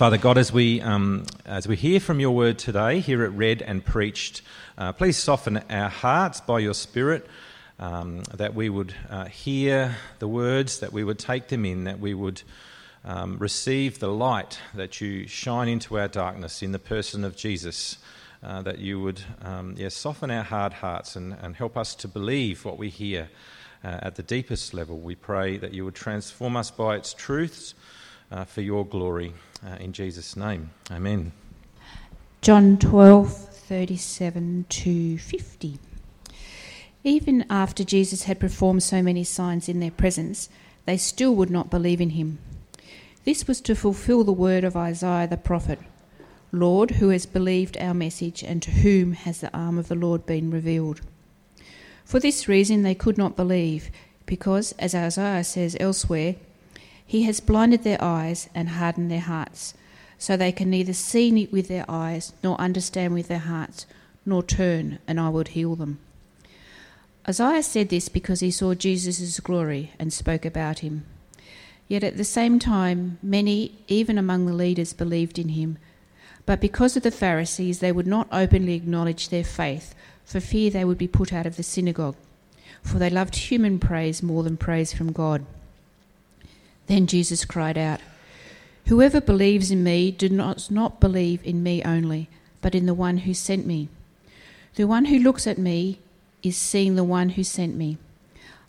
Father God, as we, um, as we hear from your word today, hear it read and preached, uh, please soften our hearts by your Spirit, um, that we would uh, hear the words, that we would take them in, that we would um, receive the light that you shine into our darkness in the person of Jesus, uh, that you would um, yeah, soften our hard hearts and, and help us to believe what we hear uh, at the deepest level. We pray that you would transform us by its truths uh, for your glory. Uh, in Jesus' name, amen. John 12, 37 to 50. Even after Jesus had performed so many signs in their presence, they still would not believe in him. This was to fulfill the word of Isaiah the prophet Lord, who has believed our message, and to whom has the arm of the Lord been revealed? For this reason they could not believe, because, as Isaiah says elsewhere, he has blinded their eyes and hardened their hearts, so they can neither see with their eyes, nor understand with their hearts, nor turn, and I would heal them. Isaiah said this because he saw Jesus' glory and spoke about him. Yet at the same time, many, even among the leaders, believed in him. But because of the Pharisees, they would not openly acknowledge their faith, for fear they would be put out of the synagogue. For they loved human praise more than praise from God. Then Jesus cried out, Whoever believes in me does not believe in me only, but in the one who sent me. The one who looks at me is seeing the one who sent me.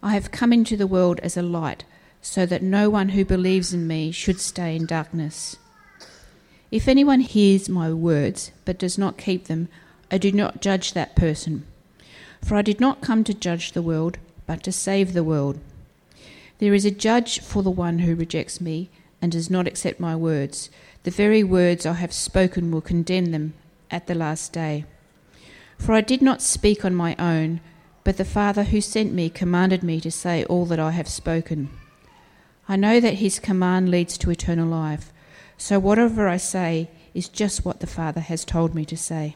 I have come into the world as a light, so that no one who believes in me should stay in darkness. If anyone hears my words but does not keep them, I do not judge that person. For I did not come to judge the world, but to save the world. There is a judge for the one who rejects me and does not accept my words. The very words I have spoken will condemn them at the last day. For I did not speak on my own, but the Father who sent me commanded me to say all that I have spoken. I know that his command leads to eternal life, so whatever I say is just what the Father has told me to say.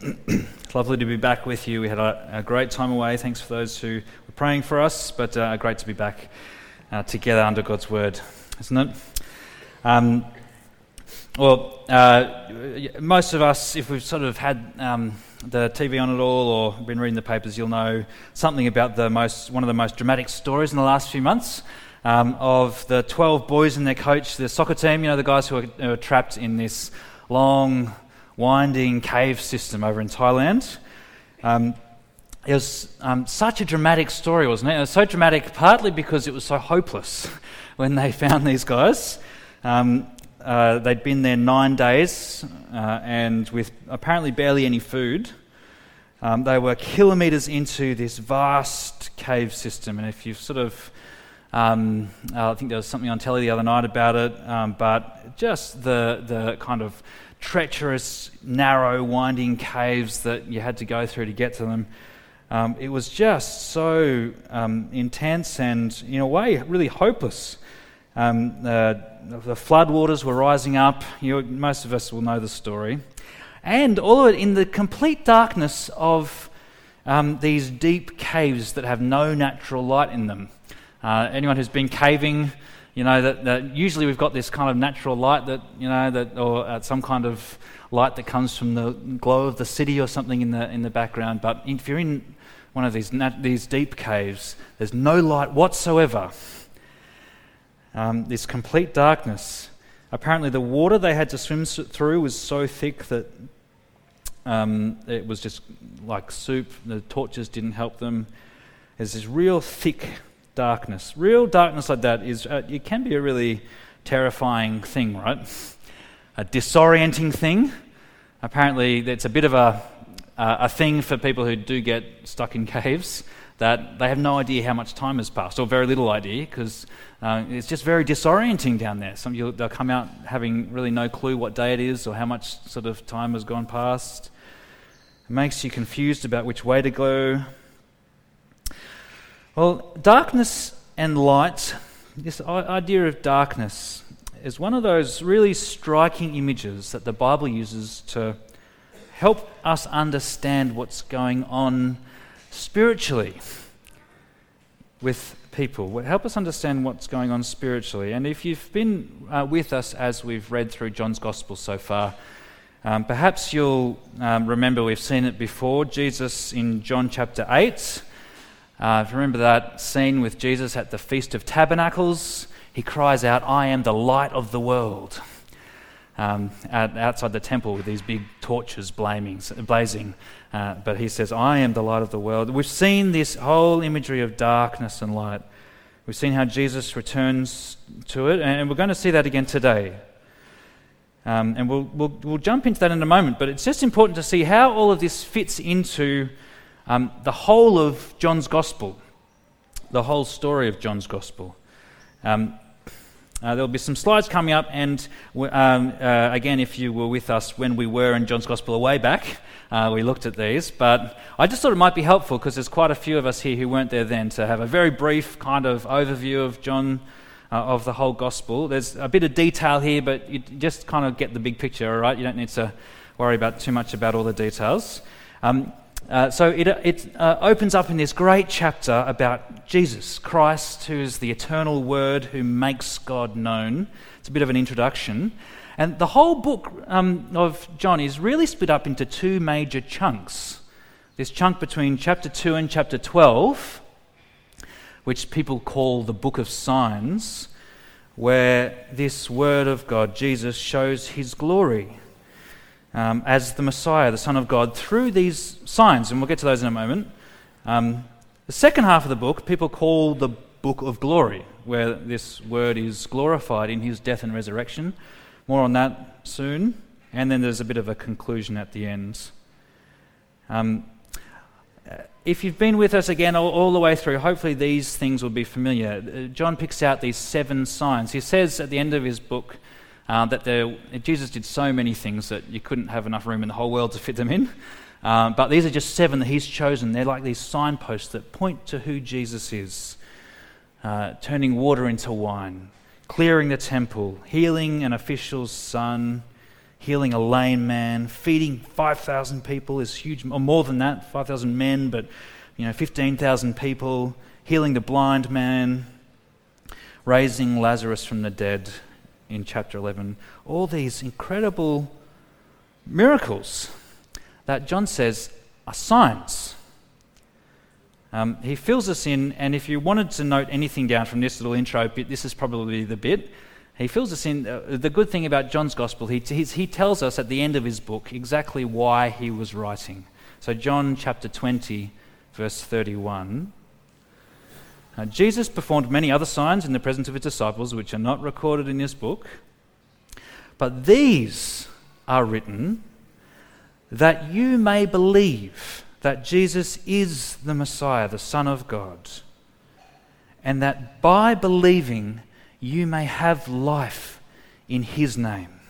It's lovely to be back with you. We had a, a, great time away. Thanks for those who were praying for us, but uh, great to be back uh, together under God's word, isn't it? Um, well, uh, most of us, if we've sort of had um, the TV on at all or been reading the papers, you'll know something about the most, one of the most dramatic stories in the last few months. Um, of the 12 boys and their coach, the soccer team, you know, the guys who are, who are trapped in this long, winding cave system over in Thailand. Um, it was um, such a dramatic story, wasn't it? It was so dramatic partly because it was so hopeless when they found these guys. Um, uh, they'd been there nine days uh, and with apparently barely any food. Um, they were kilometres into this vast cave system, and if you've sort of um, uh, I think there was something on telly the other night about it, um, but just the, the kind of treacherous, narrow, winding caves that you had to go through to get to them. Um, it was just so um, intense and, in a way, really hopeless. Um, uh, the floodwaters were rising up. You, most of us will know the story. And all of it in the complete darkness of um, these deep caves that have no natural light in them. Uh, anyone who's been caving, you know that, that, usually we've got this kind of natural light that you know that or uh, some kind of light that comes from the glow of the city or something in the in the background. But if you're in one of these, these deep caves. There's no light whatsoever. Um, this complete darkness. Apparently, the water they had to swim through was so thick that um, it was just like soup. The torches didn't help them. There's this real thick darkness. Real darkness like that is uh, it can be a really terrifying thing, right? A disorienting thing. Apparently, it's a bit of a uh, a thing for people who do get stuck in caves that they have no idea how much time has passed, or very little idea, because uh, it's just very disorienting down there. Some you, they'll come out having really no clue what day it is or how much sort of time has gone past. It makes you confused about which way to go. Well, darkness and light, this idea of darkness, is one of those really striking images that the Bible uses to help us understand what's going on spiritually with people. Help us understand what's going on spiritually. And if you've been uh, with us as we've read through John's Gospel so far, um, perhaps you'll um, remember we've seen it before. Jesus in John chapter 8. Uh, if you remember that scene with Jesus at the Feast of Tabernacles, he cries out, I am the light of the world. Um, outside the temple with these big torches blaming, blazing. Uh, but he says, I am the light of the world. We've seen this whole imagery of darkness and light. We've seen how Jesus returns to it, and we're going to see that again today. Um, and we'll, we'll, we'll, jump into that in a moment, but it's just important to see how all of this fits into um, the whole of John's Gospel, the whole story of John's Gospel. Um, uh, there'll be some slides coming up, and um, uh, again, if you were with us when we were in John's Gospel a way back, uh, we looked at these. But I just thought it might be helpful because there's quite a few of us here who weren't there then to have a very brief kind of overview of John, uh, of the whole Gospel. There's a bit of detail here, but you just kind of get the big picture, all right? You don't need to worry about too much about all the details. Um, uh, so it, it uh, opens up in this great chapter about Jesus Christ, who is the eternal Word who makes God known. It's a bit of an introduction. And the whole book um, of John is really split up into two major chunks. This chunk between chapter 2 and chapter 12, which people call the book of signs, where this Word of God, Jesus, shows his glory um, as the Messiah, the Son of God, through these signs, and we'll get to those in a moment. Um, the second half of the book, people call the book of glory, where this word is glorified in his death and resurrection. More on that soon. And then there's a bit of a conclusion at the end. Um, if you've been with us again all, all, the way through, hopefully these things will be familiar. Uh, John picks out these seven signs. He says at the end of his book, uh, that there, Jesus did so many things that you couldn't have enough room in the whole world to fit them in. Um, but these are just seven that he's chosen. They're like these signposts that point to who Jesus is uh, turning water into wine, clearing the temple, healing an official's son, healing a lame man, feeding 5,000 people is huge, or more than that, 5,000 men, but you know, 15,000 people, healing the blind man, raising Lazarus from the dead in chapter 11. All these incredible miracles that John says are signs. Um, he fills us in, and if you wanted to note anything down from this little intro bit, this is probably the bit. He fills us in. Uh, the good thing about John's gospel, he, he tells us at the end of his book exactly why he was writing. So, John chapter 20, verse 31. Now, Jesus performed many other signs in the presence of his disciples, which are not recorded in this book. But these are written that you may believe that Jesus is the Messiah, the Son of God, and that by believing you may have life in his name.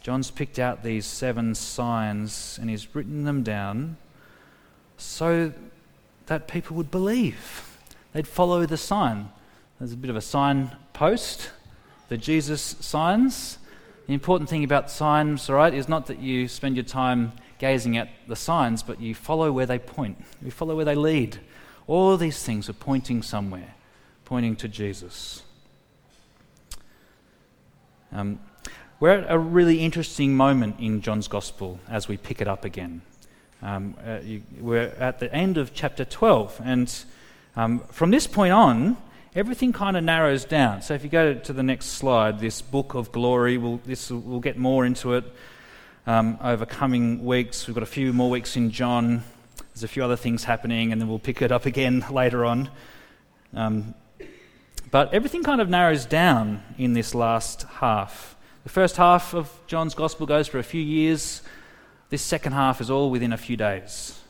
John's picked out these seven signs and he's written them down so that people would believe. They'd follow the sign. There's a bit of a sign post, the Jesus signs. The important thing about signs, all right, is not that you spend your time gazing at the signs, but you follow where they point. You follow where they lead. All these things are pointing somewhere, pointing to Jesus. Um, we're at a really interesting moment in John's Gospel as we pick it up again. Um, uh, you, we're at the end of chapter 12, and um, from this point on, everything kind of narrows down. So if you go to the next slide, this book of glory, we'll, this, we'll get more into it um, over coming weeks. We've got a few more weeks in John. There's a few other things happening, and then we'll pick it up again later on. Um, but everything kind of narrows down in this last half. The first half of John's gospel goes for a few years. This second half is all within a few days.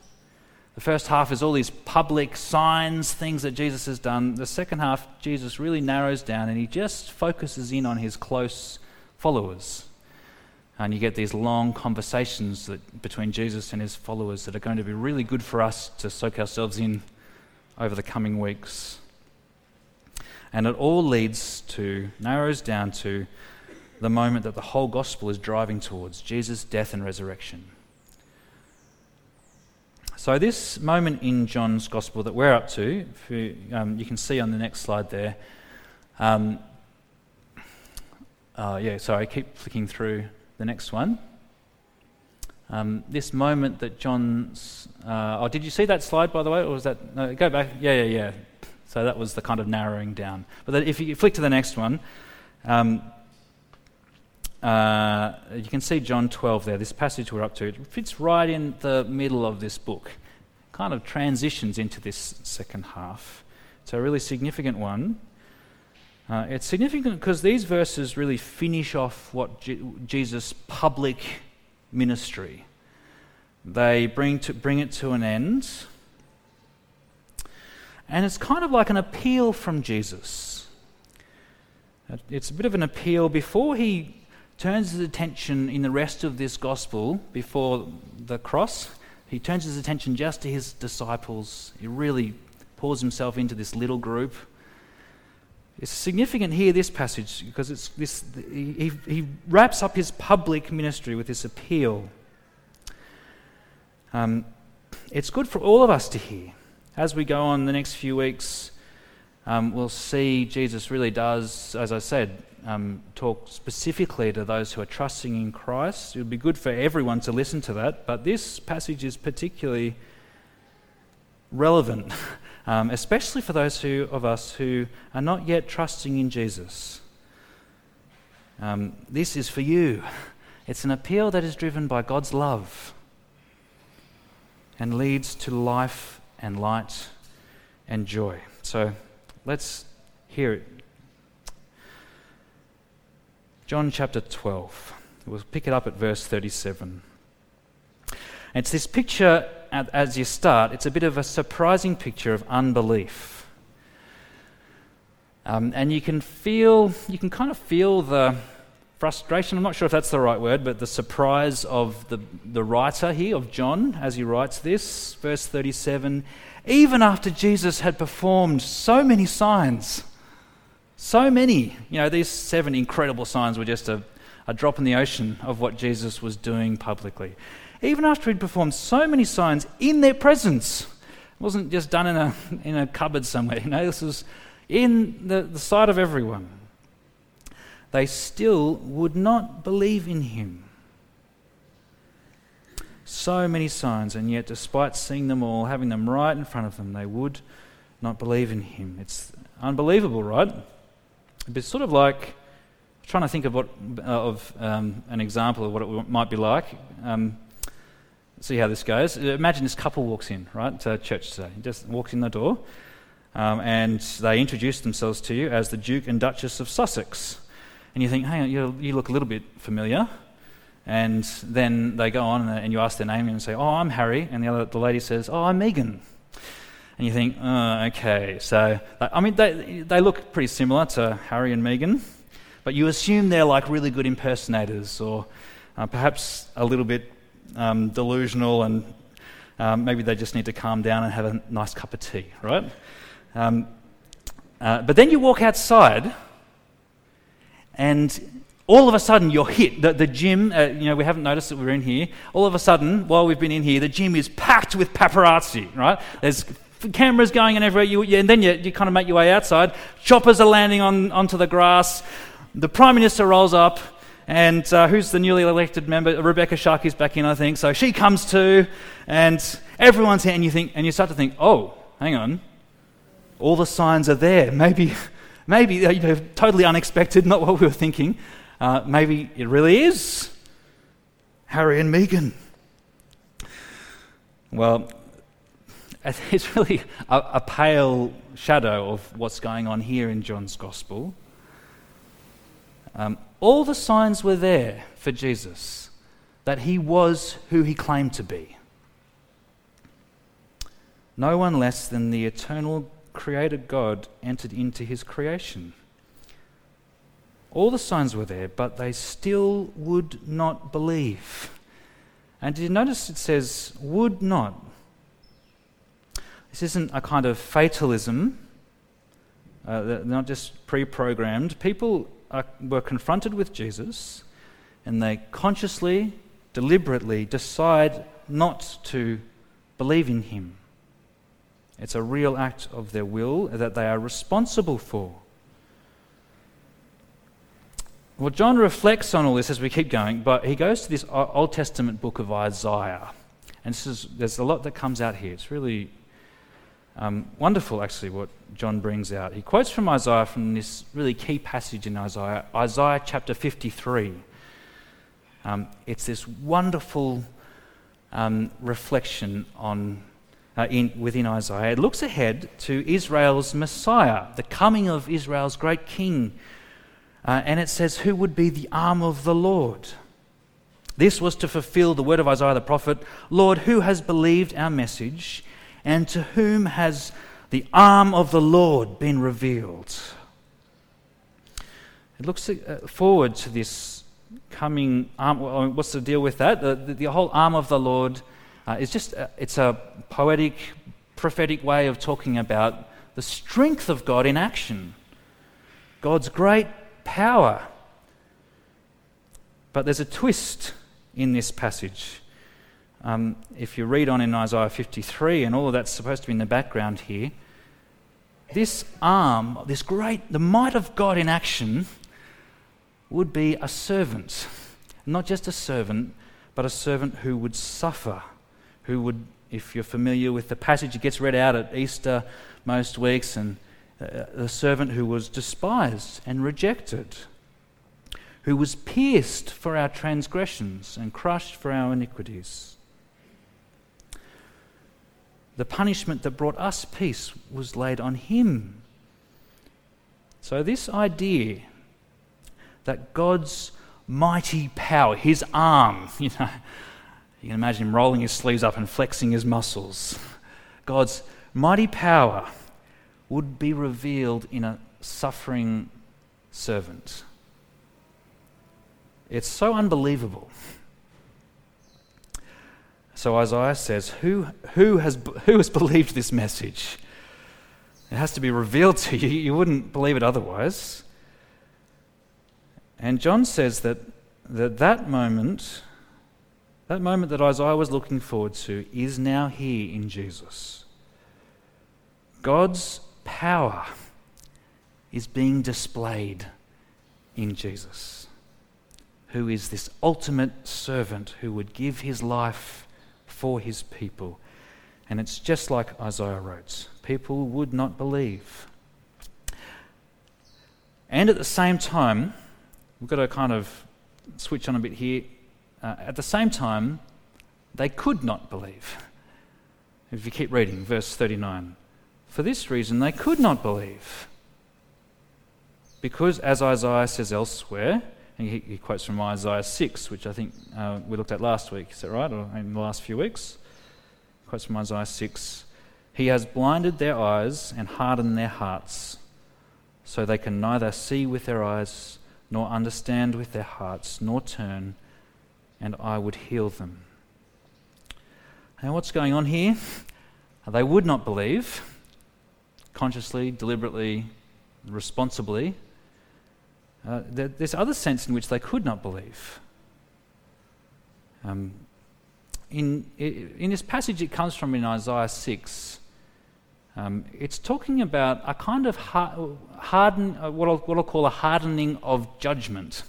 The first half is all these public signs, things that Jesus has done. The second half, Jesus really narrows down and he just focuses in on his close followers. And you get these long conversations that, between Jesus and his followers that are going to be really good for us to soak ourselves in over the coming weeks. And it all leads to, narrows down to the moment that the whole gospel is driving towards Jesus' death and resurrection. So, this moment in John's Gospel that we're up to, you, um, you, can see on the next slide there. Um, uh, yeah, sorry, keep flicking through the next one. Um, this moment that John's. Uh, oh, did you see that slide, by the way? Or was that. No, go back. Yeah, yeah, yeah. So that was the kind of narrowing down. But if you flick to the next one, um, uh, you can see John 12 there, this passage we're up to. It fits right in the middle of this book, kind of transitions into this second half. It's a really significant one. Uh, it's significant because these verses really finish off what Je- Jesus' public ministry. They bring, to, bring it to an end. And it's kind of like an appeal from Jesus. It's a bit of an appeal before he turns his attention in the rest of this gospel before the cross. He turns his attention just to his disciples. He really pours himself into this little group. It's significant here, this passage, because it's this, he, he wraps up his public ministry with this appeal. Um, it's good for all of us to hear as we go on the next few weeks, um, we'll see Jesus really does, as I said, um, talk specifically to those who are trusting in Christ. It would be good for everyone to listen to that, but this passage is particularly relevant, um, especially for those who, of us who are not yet trusting in Jesus. Um, this is for you. It's an appeal that is driven by God's love and leads to life and light and joy. So let's hear it. John chapter 12. We'll pick it up at verse 37. It's this picture, as you start, it's a bit of a surprising picture of unbelief. Um, and you can feel, you can kind of feel the frustration, I'm not sure if that's the right word, but the surprise of the, the writer here, of John, as he writes this, verse 37 even after Jesus had performed so many signs, so many, you know, these seven incredible signs were just a, a drop in the ocean of what Jesus was doing publicly. Even after he'd performed so many signs in their presence, it wasn't just done in a, in a cupboard somewhere, you know, this was in the, the sight of everyone they still would not believe in him. So many signs, and yet, despite seeing them all, having them right in front of them, they would not believe in him. It's unbelievable, right? It's sort of like trying to think of what uh, of um, an example of what it might be like. Um, see how this goes. Imagine this couple walks in, right, to church today. Just walks in the door, um, and they introduce themselves to you as the Duke and Duchess of Sussex and you think, hey, you, you look a little bit familiar. And then they go on and, you ask their name and say, oh, I'm Harry. And the, other, the lady says, oh, I'm Meghan. And you think, oh, okay. So, I mean, they, they look pretty similar to Harry and Meghan, but you assume they're like really good impersonators or uh, perhaps a little bit um, delusional and um, maybe they just need to calm down and have a nice cup of tea, right? Um, uh, but then you walk outside and all of a sudden you're hit. The, the gym, uh, you know, we haven't noticed that we're in here. All of a sudden, while we've been in here, the gym is packed with paparazzi, right? There's cameras going in everywhere. You, you, and then you, you kind of make your way outside. Choppers are landing on, onto the grass. The Prime Minister rolls up. And uh, who's the newly elected member? Rebecca Sharkie's back in, I think. So she comes too. And everyone's here. And you, think, and you start to think, oh, hang on. All the signs are there. Maybe Maybe, uh, you know, totally unexpected, not what we were thinking. Uh, maybe it really is Harry and Meghan. Well, it's really a, a, pale shadow of what's going on here in John's Gospel. Um, all the signs were there for Jesus that he was who he claimed to be. No one less than the eternal creator God entered into his creation. All the signs were there, but they still would not believe. And did you notice it says, would not? This isn't a kind of fatalism, uh, they're not just pre programmed. People are, were confronted with Jesus, and they consciously, deliberately decide not to believe in him. It's a real act of their will that they are responsible for. Well, John reflects on all this as we keep going, but he goes to this Old Testament book of Isaiah. And is, there's a lot that comes out here. It's really um, wonderful, actually, what John brings out. He quotes from Isaiah from this really key passage in Isaiah, Isaiah chapter 53. Um, it's this wonderful um, reflection on uh, in, within Isaiah. It looks ahead to Israel's Messiah, the coming of Israel's great king. Uh, and it says, Who would be the arm of the Lord? This was to fulfill the word of Isaiah the prophet Lord, who has believed our message, and to whom has the arm of the Lord been revealed? It looks uh, forward to this coming arm. What's the deal with that? The, the, the whole arm of the Lord uh, it's just uh, it's a poetic, prophetic way of talking about the strength of God in action, God's great power. But there's a twist in this passage. Um, if you read on in Isaiah 53, and all of that's supposed to be in the background here, this arm, this great, the might of God in action, would be a servant. Not just a servant, but a servant who would suffer who would, if you're familiar with the passage, it gets read out at Easter most weeks, and uh, the servant who was despised and rejected, who was pierced for our transgressions and crushed for our iniquities. The punishment that brought us peace was laid on him. So, this idea that God's mighty power, his arm, you know, you can imagine him rolling his sleeves up and flexing his muscles. God's mighty power would be revealed in a suffering servant. It's so unbelievable. So Isaiah says, who, who, has, who has believed this message? It has to be revealed to you. You wouldn't believe it otherwise. And John says that that, that moment that moment that Isaiah was looking forward to is now here in Jesus. God's power is being displayed in Jesus, who is this ultimate servant who would give his life for his people. And it's just like Isaiah wrote people would not believe. And at the same time, we've got to kind of switch on a bit here. Uh, at the same time, they could not believe. If you keep reading, verse 39. For this reason, they could not believe. Because, as Isaiah says elsewhere, he, he quotes from Isaiah 6, which I think uh, we looked at last week, is that right? Or in the last few weeks? Quotes from Isaiah 6 He has blinded their eyes and hardened their hearts, so they can neither see with their eyes, nor understand with their hearts, nor turn and I would heal them. And what's going on here? They would not believe, consciously, deliberately, responsibly. Uh, there's other sense in which they could not believe. Um, in, in this passage, it comes from in Isaiah 6. Um, it's talking about a kind of harden, uh, what, I'll, what I'll call a hardening of judgment.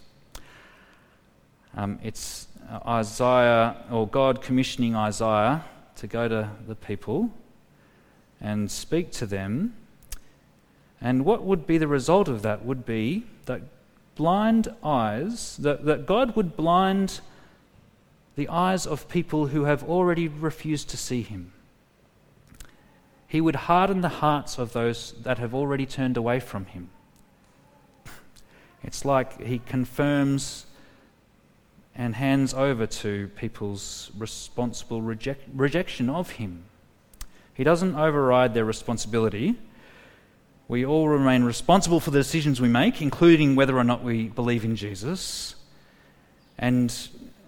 Um, it's Isaiah, or God commissioning Isaiah to go to the people and speak to them. And what would be the result of that would be that blind eyes, that, that God would blind the eyes of people who have already refused to see Him. He would harden the hearts of those that have already turned away from Him. It's like He confirms and hands over to people's responsible reject, rejection of him. He doesn't override their responsibility. We all remain responsible for the decisions we make, including whether or not we believe in Jesus. And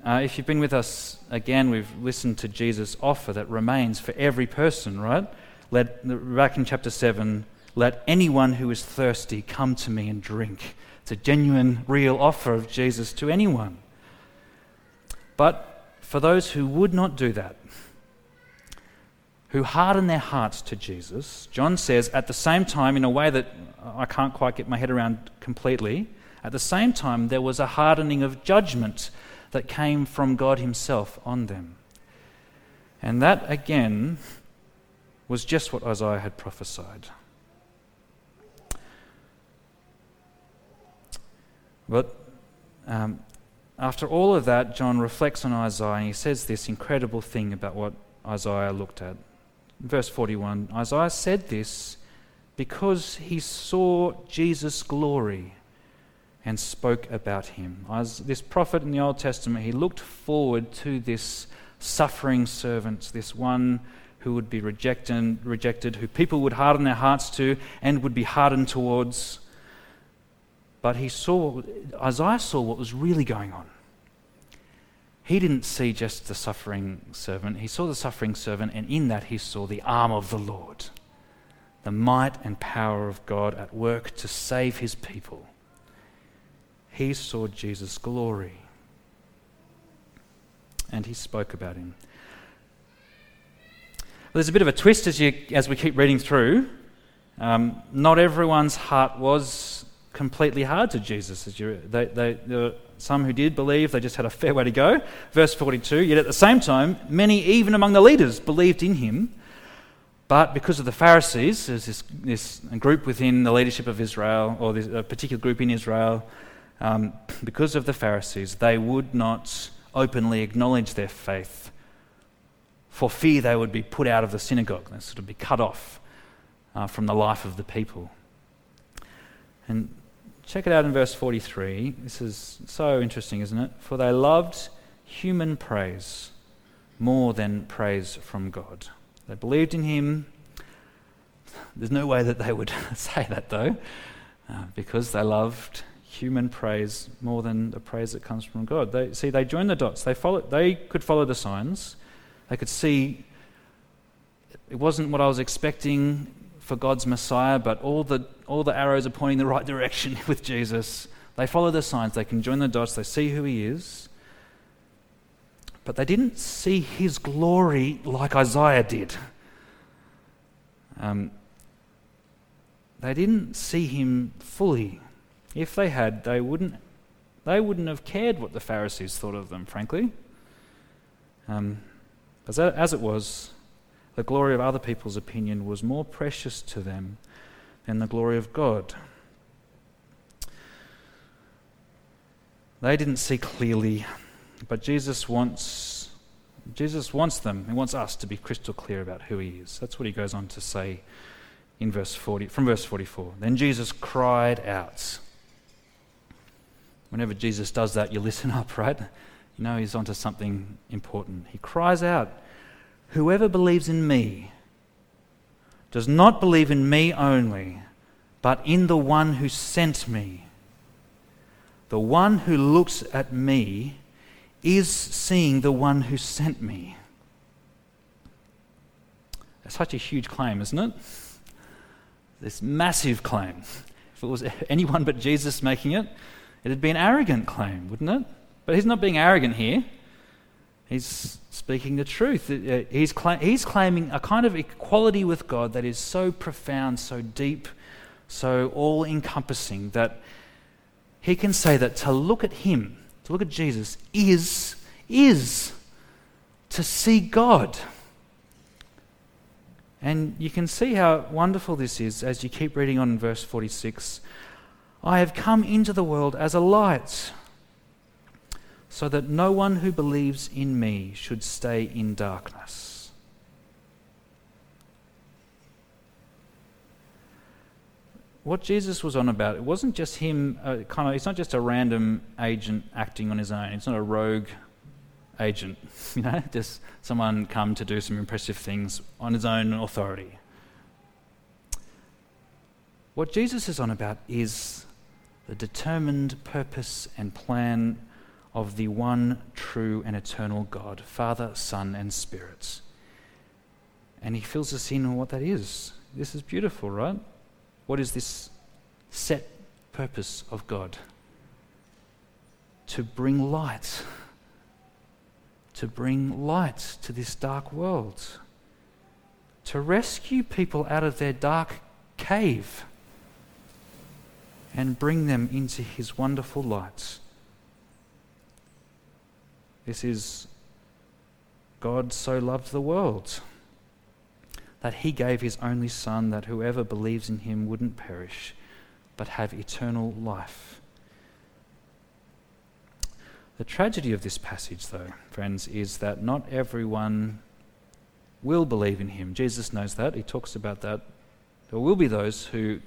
uh, if you've been with us again, we've listened to Jesus' offer that remains for every person, right? Let, back in chapter 7, let anyone who is thirsty come to me and drink. It's a genuine, real offer of Jesus to anyone. But for those who would not do that, who harden their hearts to Jesus. John says, at the same time, in a way that I can't quite get my head around completely, at the same time, there was a hardening of judgment that came from God Himself on them. And that, again, was just what Isaiah had prophesied. But um, after all of that, John reflects on Isaiah and he says this incredible thing about what Isaiah looked at. Verse 41 Isaiah said this because he saw Jesus' glory and spoke about him. As this prophet in the Old Testament, he looked forward to this suffering servant, this one who would be rejected, rejected, who people would harden their hearts to and would be hardened towards. But he saw, Isaiah saw what was really going on. He didn't see just the suffering servant, he saw the suffering servant, and in that he saw the arm of the Lord, the might and power of God at work to save his people. He saw Jesus' glory and he spoke about him. Well, there's a bit of a twist as, you, as we keep reading through. Um, not everyone's heart was completely hard to Jesus. They, they, there were some who did believe, they just had a fair way to go. Verse 42 Yet at the same time, many, even among the leaders, believed in him. But because of the Pharisees, there's this, this group within the leadership of Israel, or this, a particular group in Israel, um, because of the Pharisees, they would not openly acknowledge their faith for fear they would be put out of the synagogue, they sort of be cut off uh, from the life of the people. And check it out in verse 43. This is so interesting, isn't it? For they loved human praise more than praise from God. They believed in Him. There's no way that they would say that, though, uh, because they loved human praise more than the praise that comes from God. They, see, they joined the dots. They, follow, they could follow the signs. They could see it wasn't what I was expecting for God's Messiah, but all the, all the arrows are pointing the right direction with Jesus. They follow the signs, they can join the dots, they see who he is. But they didn't see his glory like Isaiah did. Um, they didn't see him fully. If they had, they wouldn't, they wouldn't have cared what the Pharisees thought of them, frankly. Um, as, as it was, the glory of other people's opinion was more precious to them than the glory of God. They didn't see clearly, but Jesus wants Jesus wants them. He wants us to be crystal clear about who he is. That's what he goes on to say in verse 40 from verse 44. Then Jesus cried out. Whenever Jesus does that, you listen up, right? You know he's onto something important. He cries out, Whoever believes in me does not believe in me only, but in the one who sent me. The one who looks at me is seeing the one who sent me. That's such a huge claim, isn't it? This massive claim. If it was anyone but Jesus making it, it'd be an arrogant claim, wouldn't it? But he's not being arrogant here. He's speaking the truth. Uh, he's, he's claiming a kind of equality with God that is so profound, so deep, so all encompassing that he can say that to look at him, to look at Jesus, is, is to see God. And you can see how wonderful this is as you keep reading on in verse 46. I have come into the world as a light so that no one who believes in me should stay in darkness. What Jesus was on about, it wasn't just him, uh, kind of, it's not just a random agent acting on his own. It's not a rogue agent, you know, just someone come to do some impressive things on his own authority. What Jesus is on about is the determined purpose and plan of the one true and eternal God, Father, Son, and Spirit. And he fills us in on what that is. This is beautiful, right? What is this set purpose of God? To bring light. To bring light to this dark world. to rescue people out of their dark cave and bring them into his wonderful light. This is God so loved the world that he gave his only Son, that whoever believes in him wouldn't perish, but have eternal life. The tragedy of this passage, though, friends, is that not everyone will believe in him. Jesus knows that. He talks about that. There will be those who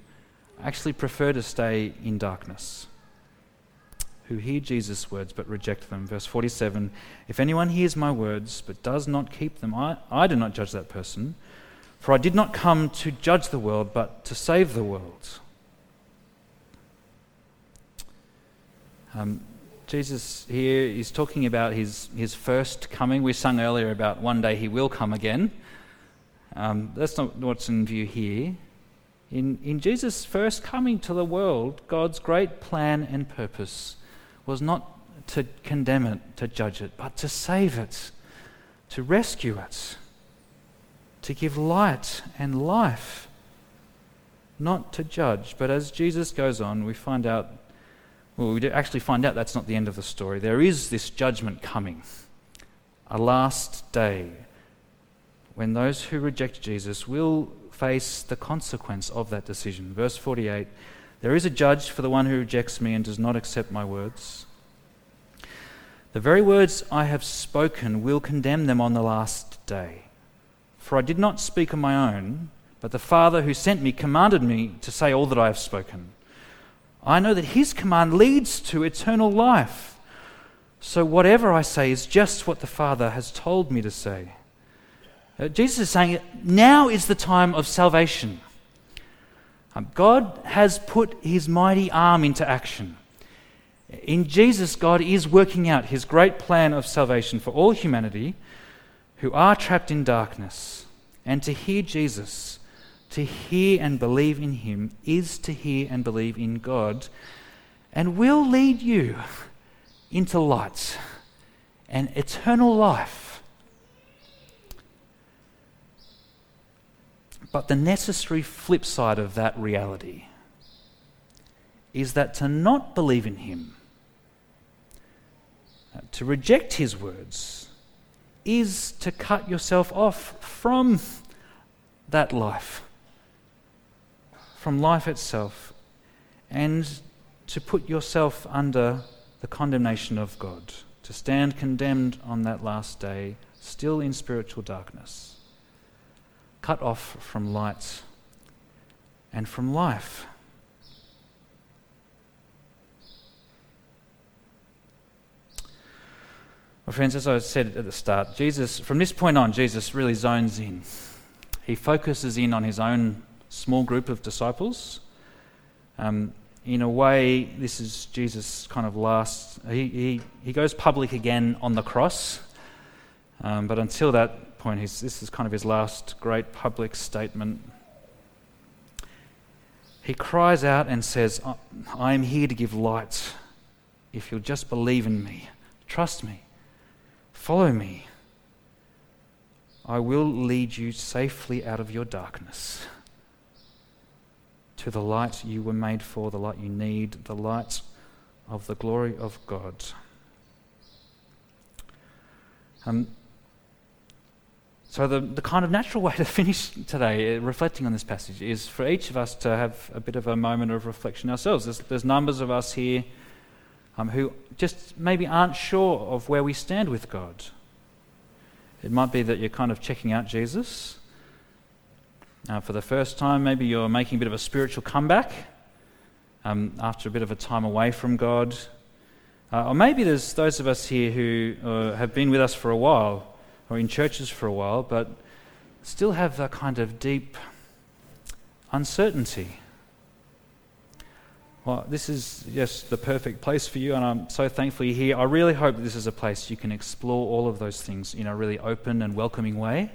actually prefer to stay in darkness, who hear Jesus' words but reject them. Verse 47 If anyone hears my words but does not keep them, I, I do not judge that person. For I did not come to judge the world, but to save the world. Um, Jesus here is talking about his, his first coming. We sung earlier about one day he will come again. Um, that's not what's in view here. In, in Jesus' first coming to the world, God's great plan and purpose was not to condemn it, to judge it, but to save it, to rescue it to give light and life, not to judge. But as Jesus goes on, we find out, well, we actually find out that's not the end of the story. There is this judgment coming, a last day when those who reject Jesus will face the consequence of that decision. Verse 48 There is a judge for the one who rejects me and does not accept my words. The very words I have spoken will condemn them on the last day. For I did not speak on my own, but the Father who sent me commanded me to say all that I have spoken. I know that his command leads to eternal life. So whatever I say is just what the Father has told me to say. Uh, Jesus is saying now is the time of salvation. Um, God has put his mighty arm into action. In Jesus, God is working out his great plan of salvation for all humanity who are trapped in darkness. And to hear Jesus, to hear and believe in him, is to hear and believe in God, and will lead you into light and eternal life. But the necessary flip side of that reality is that to not believe in him, to reject his words, is to cut yourself off from that life, from life itself, and to put yourself under the condemnation of God, to stand condemned on that last day, still in spiritual darkness, cut off from light and from life. Well, friends, as I said at the start, Jesus, from this point on, Jesus really zones in. He focuses in on his own small group of disciples. Um, in a way, this is Jesus' kind of last. He, he, he goes public again on the cross, um, but until that point, this is kind of his last great public statement. He cries out and says, I am here to give light. If you'll just believe in me, trust me. Follow me. I will lead you safely out of your darkness to the light you were made for, the light you need, the light of the glory of God. Um, so, the, the kind of natural way to finish today, uh, reflecting on this passage, is for each of us to have a bit of a moment of reflection ourselves. There's, there's numbers of us here um, who just maybe aren't sure of where we stand with God. It might be that you're kind of checking out Jesus. Uh, for the first time, maybe you're making a bit of a spiritual comeback um, after a bit of a time away from God. Uh, or maybe there's those of us here who uh, have been with us for a while or in churches for a while, but still have a kind of deep uncertainty well, this is just the perfect place for you, and I'm so thankful you're here. I really hope this is a place you can explore all of those things in a really open and welcoming way.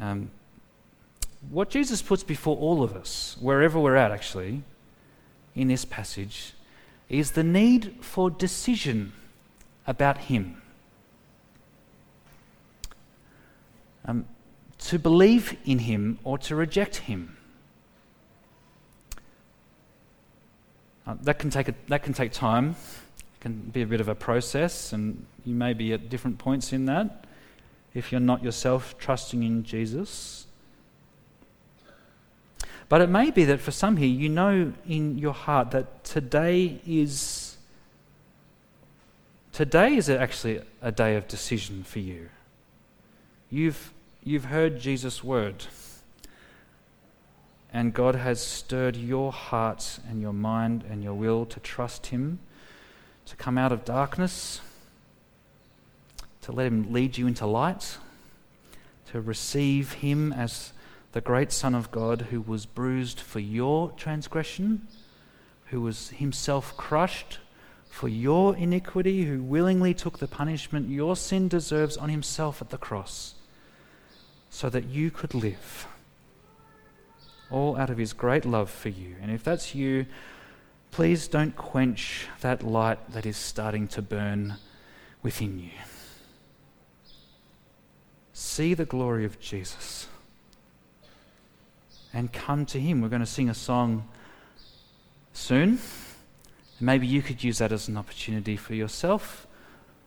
Um, what Jesus puts before all of us, wherever we're at actually, in this passage, is the need for decision about Him. Um, to believe in him or to reject him. Uh, that, can take a, that can take time, it can be a bit of a process, and you may be at different points in that if you're not yourself trusting in Jesus. But it may be that for some here, you know in your heart that today is today is actually a day of decision for you. You've you've heard Jesus' word. And God has stirred your heart and your mind and your will to trust Him, to come out of darkness, to let Him lead you into light, to receive Him as the great Son of God who was bruised for your transgression, who was Himself crushed for your iniquity, who willingly took the punishment your sin deserves on Himself at the cross, so that you could live all out of his great love for you. And if that's you, please don't quench that light that is starting to burn within you. See the glory of Jesus and come to him. We're going to sing a song soon. Maybe you could use that as an opportunity for yourself,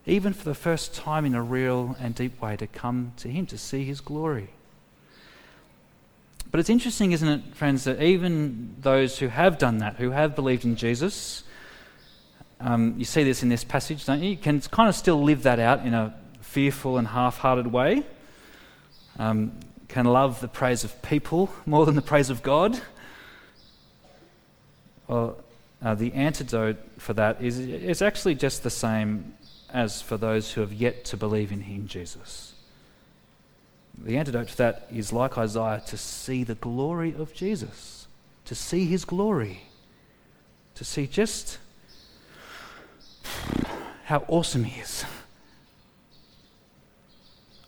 even for the first time in a real and deep way, to come to him, to see his glory. But it's interesting, isn't it, friends, that even those who have done that, who have believed in Jesus, um, you see this in this passage, don't you? You can kind of still live that out in a fearful and half hearted way. Um, can love the praise of people more than the praise of God. Well, uh, the antidote for that is it's actually just the same as for those who have yet to believe in Him, Jesus. The antidote to that is, like Isaiah, to see the glory of Jesus, to see his glory, to see just how awesome he is.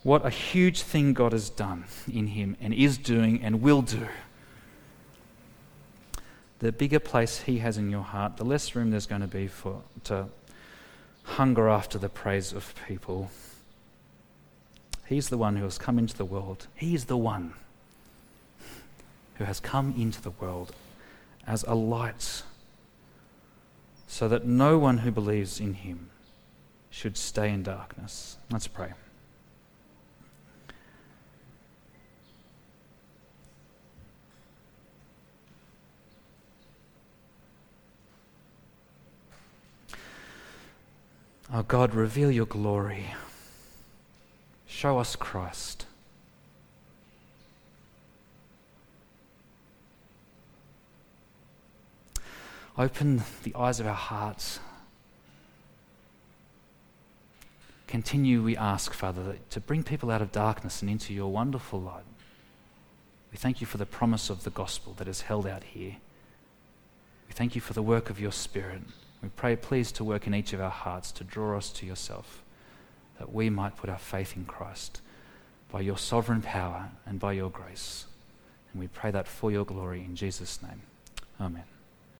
What a huge thing God has done in him and is doing and will do. The bigger place he has in your heart, the less room there's going to be for to hunger after the praise of people. He's the one who has come into the world. He is the one who has come into the world as a light so that no one who believes in him should stay in darkness. Let's pray. Oh God, reveal your glory. Show us Christ. Open the eyes of our hearts. Continue, we ask, Father, to bring people out of darkness and into your wonderful light. We thank you for the promise of the gospel that is held out here. We thank you for the work of your Spirit. We pray, please, to work in each of our hearts to draw us to yourself that we might put our faith in Christ by your sovereign power and by your grace. And we pray that for your glory in Jesus' name. Amen.